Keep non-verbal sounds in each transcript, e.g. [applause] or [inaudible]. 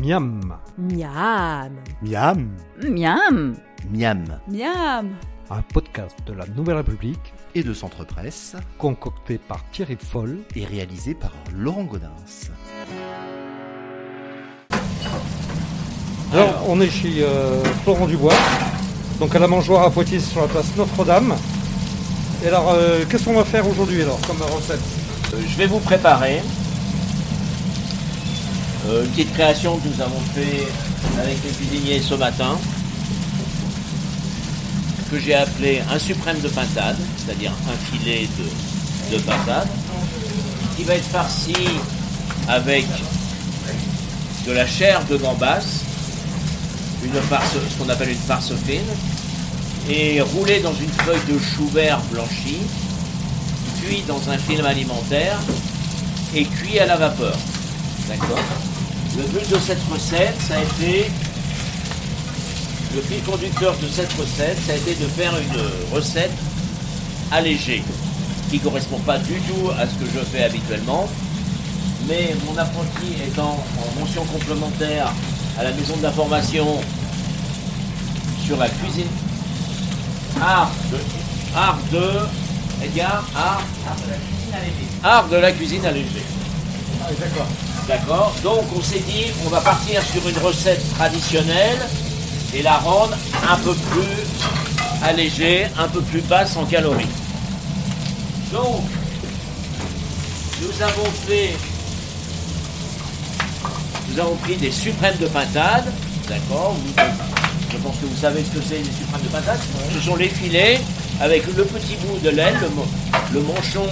Miam, Miam. Miam. Miam Miam. Miam un podcast de la Nouvelle République Et de Centre Presse concocté par Thierry Foll. et réalisé par Laurent Godin. Alors, on est chez euh, Florent Dubois, donc à la mangeoire à Poitiers sur la place Notre-Dame. Et alors, euh, qu'est-ce qu'on va faire aujourd'hui alors comme recette? Euh, je vais vous préparer euh, une petite création que nous avons fait avec les cuisiniers ce matin, que j'ai appelé un suprême de pintade, c'est-à-dire un filet de, de pintade, qui va être farci avec de la chair de gambas, une farce, ce qu'on appelle une farce fine, et roulé dans une feuille de chou vert blanchi, cuit dans un film alimentaire et cuit à la vapeur. D'accord? Le but de cette recette, ça a été. Le fil conducteur de cette recette, ça a été de faire une recette allégée, qui ne correspond pas du tout à ce que je fais habituellement. Mais mon apprenti étant en mention complémentaire à la maison d'information sur la cuisine, art de, art de, Edgar, art, art de la cuisine allégée. D'accord. D'accord Donc on s'est dit, on va partir sur une recette traditionnelle et la rendre un peu plus allégée, un peu plus basse en calories. Donc, nous avons fait, nous avons pris des suprêmes de pintade, d'accord Je pense que vous savez ce que c'est les suprêmes de pintade. Ce sont les filets avec le petit bout de l'aile, le manchon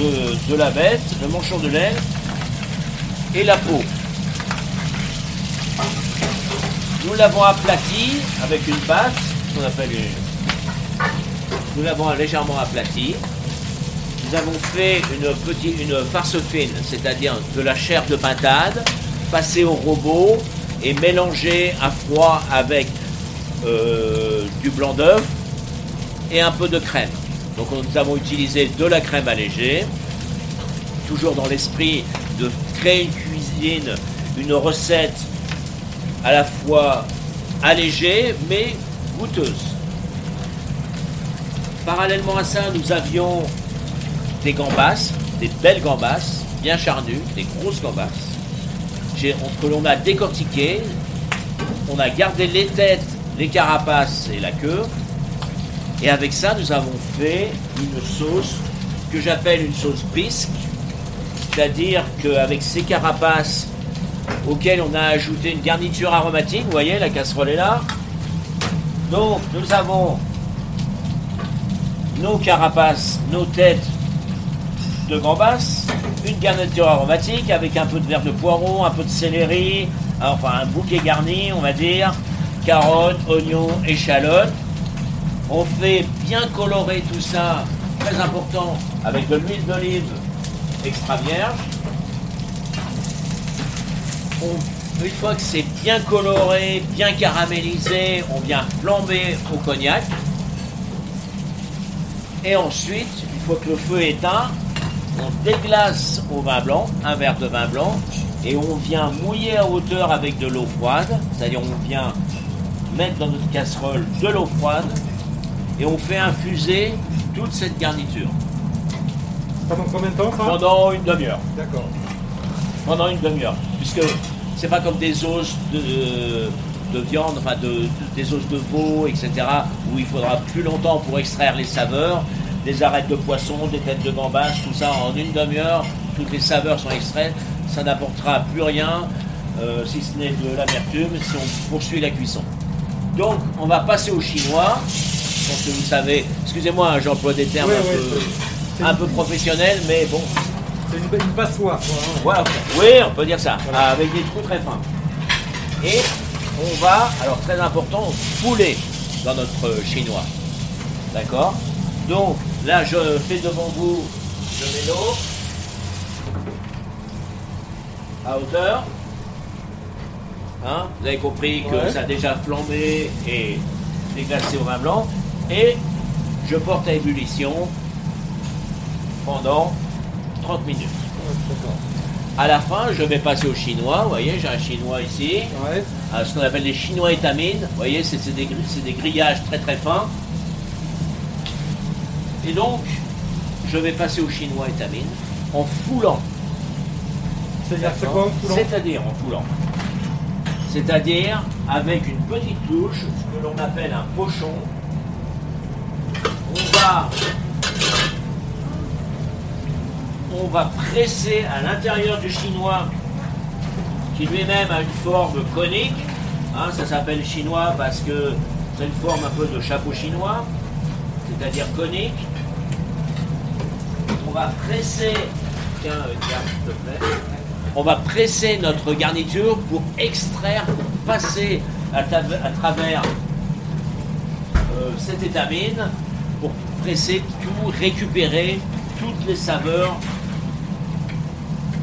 de, de la bête, le manchon de l'aile et la peau. Nous l'avons aplati avec une pâte, qu'on appelle une... Nous l'avons légèrement aplati. Nous avons fait une petite, une farce fine, c'est-à-dire de la chair de pintade, passée au robot et mélangée à froid avec euh, du blanc d'œuf et un peu de crème. Donc nous avons utilisé de la crème allégée, toujours dans l'esprit de une cuisine, une recette à la fois allégée mais goûteuse. Parallèlement à ça, nous avions des gambas, des belles gambas, bien charnues, des grosses gambas, que l'on a décortiquées. On a gardé les têtes, les carapaces et la queue. Et avec ça, nous avons fait une sauce que j'appelle une sauce bisque. C'est-à-dire qu'avec ces carapaces auxquelles on a ajouté une garniture aromatique, vous voyez, la casserole est là. Donc, nous avons nos carapaces, nos têtes de gambas, une garniture aromatique avec un peu de verre de poireau, un peu de céleri, enfin un bouquet garni, on va dire, carottes, oignons, échalotes. On fait bien colorer tout ça, très important, avec de l'huile d'olive extra vierge. Une fois que c'est bien coloré, bien caramélisé, on vient flamber au cognac. Et ensuite, une fois que le feu est éteint, on déglace au vin blanc, un verre de vin blanc, et on vient mouiller à hauteur avec de l'eau froide, c'est-à-dire on vient mettre dans notre casserole de l'eau froide, et on fait infuser toute cette garniture Pendant combien de temps ça pendant une demi-heure. D'accord. Pendant une demi-heure. Puisque c'est pas comme des os de, de viande, enfin de, de- des os de veau, etc., où il faudra plus longtemps pour extraire les saveurs, des arêtes de poisson, des têtes de gambas, tout ça en une demi-heure, toutes les saveurs sont extraites, ça n'apportera plus rien, euh, si ce n'est de l'amertume, si on poursuit la cuisson. Donc, on va passer au chinois. Je pense que vous savez, excusez-moi, hein, j'emploie des termes Oui, un, oui, peu, un peu professionnels, mais bon, C'est une, une passoire. quoi, hein. voilà, oui, on peut dire ça, avec des trous très fins. Et on va, alors très important, fouler dans notre chinois. D'accord? Donc là, je fais devant vous, je mets l'eau à hauteur. Hein vous avez compris que Ouais. ça a déjà flambé et déglacé au vin blanc. Et je porte à ébullition pendant 30 minutes. À la fin, je vais passer au chinois. Vous voyez, j'ai un chinois ici. Ouais. à ce qu'on appelle les chinois étamines. Vous voyez, c'est des, grillages très très fins. Et donc, je vais passer au chinois étamines en foulant. C'est-à-dire, c'est quoi en foulant C'est-à-dire en foulant. C'est-à-dire avec une petite touche, ce que l'on appelle un pochon. On va, on va presser à l'intérieur du chinois, qui lui-même a une forme conique. Hein, ça s'appelle chinois parce que c'est une forme un peu de chapeau chinois, c'est-à-dire conique. On va presser, euh. On va presser notre garniture pour extraire, pour passer à travers euh, cette étamine, pour presser tout, récupérer toutes les saveurs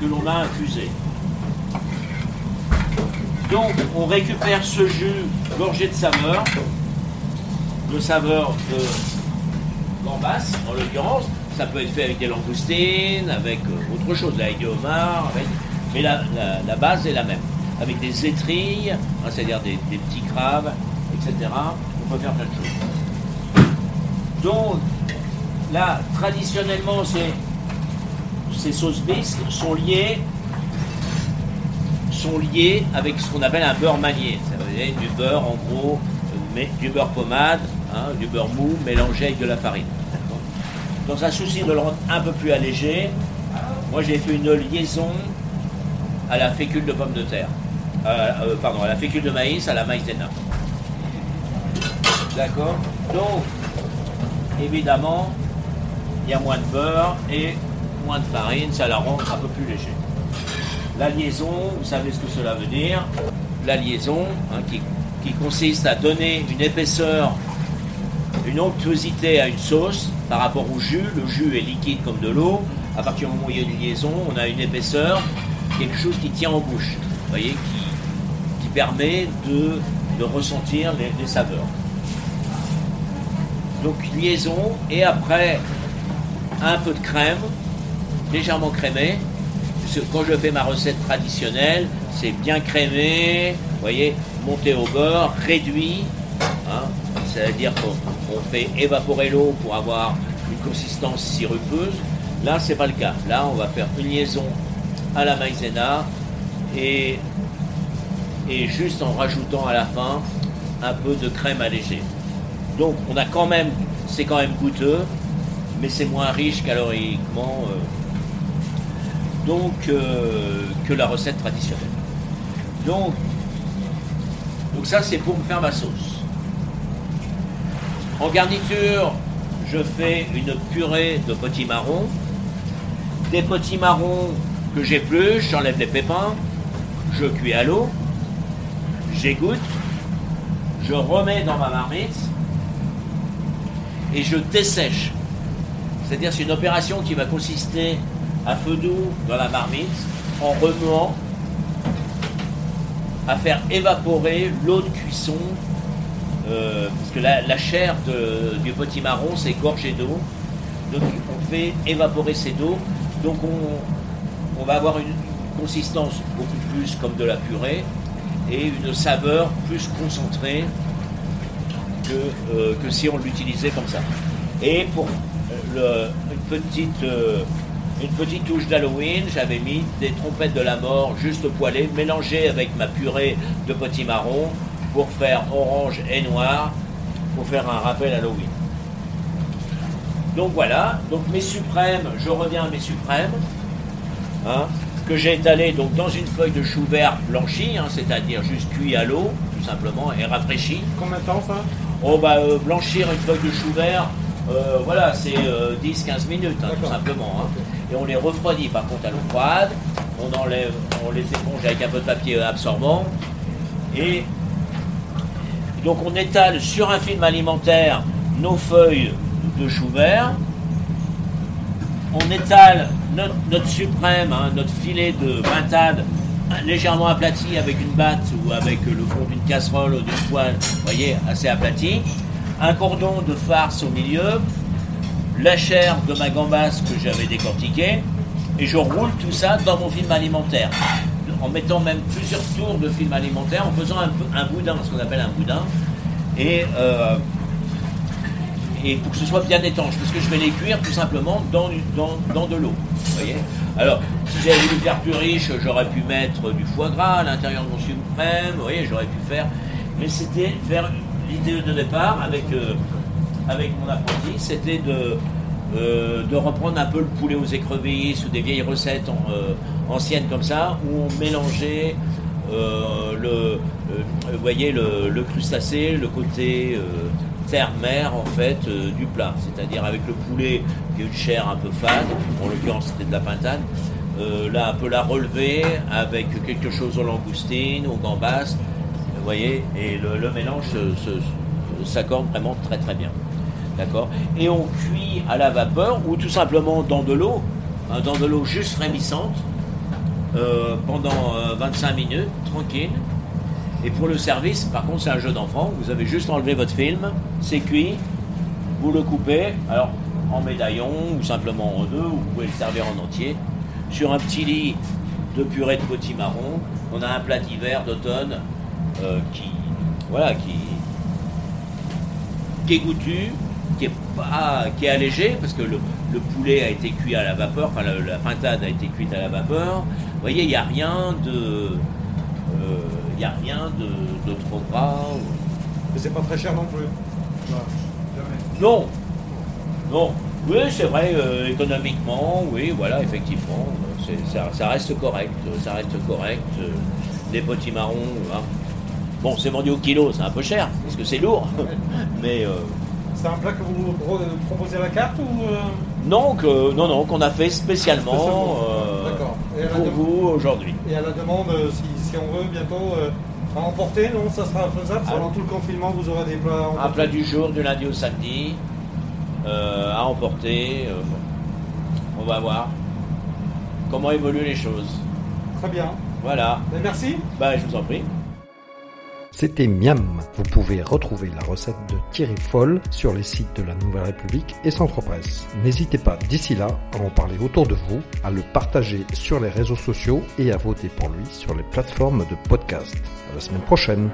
que l'on a infusées. Donc, on récupère ce jus gorgé de saveurs, de saveurs de gambas, en l'occurrence. Ça peut être fait avec des langoustines, avec euh, autre chose, avec des homards, mais la, base est la même. Avec des étrilles, hein, c'est-à-dire des, des petits crabes, etc. On peut faire plein de choses. Donc, là, traditionnellement, ces, ces sauces bisques sont liées sont liées avec ce qu'on appelle un beurre manié. Ça veut dire du beurre, en gros, mais du beurre pommade, hein, du beurre mou mélangé avec de la farine. Dans un souci de le rendre un peu plus allégé, moi j'ai fait une liaison à la fécule de pomme de terre. Euh, euh, pardon, à la fécule de maïs, à la maïzena. D'accord Donc, évidemment, il y a moins de beurre et moins de farine, ça la rend un peu plus léger. La liaison, vous savez ce que cela veut dire. La liaison, hein, qui, consiste à donner une épaisseur, une onctuosité à une sauce par rapport au jus. Le jus est liquide comme de l'eau. À partir du moment où il y a une liaison, on a une épaisseur, quelque chose qui tient en bouche. Vous voyez, qui, qui permet de, de ressentir les, les saveurs. Donc liaison, et après un peu de crème, légèrement que quand je fais ma recette traditionnelle, c'est bien crémé, vous voyez, monté au beurre, réduit. hein. C'est-à-dire qu'on on fait évaporer l'eau pour avoir une consistance sirupeuse. Là, c'est pas le cas. Là, on va faire une liaison à la maïzena et, et juste en rajoutant à la fin un peu de crème allégée. Donc, on a quand même, c'est quand même goûteux, mais c'est moins riche caloriquement. euh, donc euh, que la recette traditionnelle. Donc, donc ça c'est pour me faire ma sauce. En garniture, je fais une purée de petits marrons. Des petits marrons que j'épluche, j'enlève les pépins, je cuis à l'eau, j'égoutte, je remets dans ma marmite et je dessèche. C'est-à-dire c'est une opération qui va consister à feu doux dans la marmite en remuant à faire évaporer l'eau de cuisson euh, parce que la, chair du petit marron c'est gorgé d'eau donc on fait évaporer cette eau donc on, va avoir une consistance beaucoup plus comme de la purée et une saveur plus concentrée que, euh, si on l'utilisait comme ça. Et pour euh, le- une, petite, une petite touche d'Halloween, j'avais mis des trompettes de la mort juste poêlées, mélangées avec ma purée de petits marrons pour faire orange et noir, pour faire un rappel Halloween. Donc voilà, donc mes suprêmes, je reviens à mes suprêmes, hein, que j'ai étalé donc dans une feuille de chou vert blanchi, hein, c'est-à-dire juste cuit à l'eau, tout simplement, et rafraîchi. Combien de temps ça? On va euh, blanchir une feuille de chou vert, euh, voilà, c'est 10-15 minutes, hein, tout simplement. hein. Et on les refroidit par contre à l'eau froide, on enlève, on les éponge avec un peu de papier absorbant, et donc on étale sur un film alimentaire nos feuilles de chou vert, on étale notre, notre suprême, hein, notre filet de pintade légèrement aplati avec une batte ou avec le fond d'une casserole ou d'une poêle, vous voyez, assez aplati. Un cordon de farce au milieu, la chair de ma gambasse que j'avais décortiquée, et je roule tout ça dans mon film alimentaire. En mettant même plusieurs tours de film alimentaire, en faisant un, boudin, ce qu'on appelle un boudin. Et, euh, et pour que ce soit bien étanche, parce que je vais les cuire tout simplement dans, de l'eau. voyez Alors, si j'avais voulu faire plus riche, j'aurais pu mettre du foie gras à l'intérieur de mon suprême, vous voyez, j'aurais pu faire. Mais c'était faire l'idée de départ avec, euh, mon apprenti, c'était de, euh, de reprendre un peu le poulet aux écrevisses ou des vieilles recettes euh, anciennes comme ça, où on mélangeait le, crustacé, le côté terre-mer en fait du plat, c'est-à-dire avec le poulet qui est une chair un peu fade, en l'occurrence c'était de la pintade, là un peu la relever avec quelque chose aux langoustines, aux gambas, voyez, et le, mélange s'accorde vraiment très très bien. D'accord? Et on cuit à la vapeur ou tout simplement dans de l'eau, hein, dans de l'eau juste frémissante, euh, pendant euh, 25 minutes, tranquille. Et pour le service, par contre, c'est un jeu d'enfant. Vous avez juste enlevé votre film, c'est cuit, vous le coupez, alors en médaillon ou simplement en deux, ou vous pouvez le servir en entier, sur un petit lit de purée de potimarron. On a un plat d'hiver, d'automne, euh, qui, voilà, qui, qui est goûtu, qui est pas, qui est allégé parce que le, le poulet a été cuit à la vapeur, enfin la, la pintade a été cuite à la vapeur. Vous voyez, il n'y a rien de, euh, il y a rien de, de trop gras. Mais c'est pas très cher non plus. Non, non. Oui, c'est vrai, euh, économiquement, oui, voilà, effectivement, euh, ça, ça reste correct, euh, ça reste correct. euh, Les potimarrons, hein. Bon, c'est vendu au kilo, c'est un peu cher parce que c'est lourd, [laughs] mais. euh, C'est un plat que vous pro- proposez à la carte ou euh, Non, que, non, non, qu'on a fait spécialement, euh, pour vous aujourd'hui. Et à la demande, euh, si, si on veut bientôt à emporter, non, ça sera faisable. Ah. Pendant tout le confinement, vous aurez des plats à Un plat du jour, du lundi au samedi, à emporter. on va voir comment évoluent les choses. Très bien. Voilà. Ben, merci. Bah, je vous en prie. C'était Miam. Vous pouvez retrouver la recette de Thierry Foll sur les sites de la Nouvelle République et Centre Presse. N'hésitez pas d'ici là à en parler autour de vous, à le partager sur les réseaux sociaux et à voter pour lui sur les plateformes de podcast. À la semaine prochaine.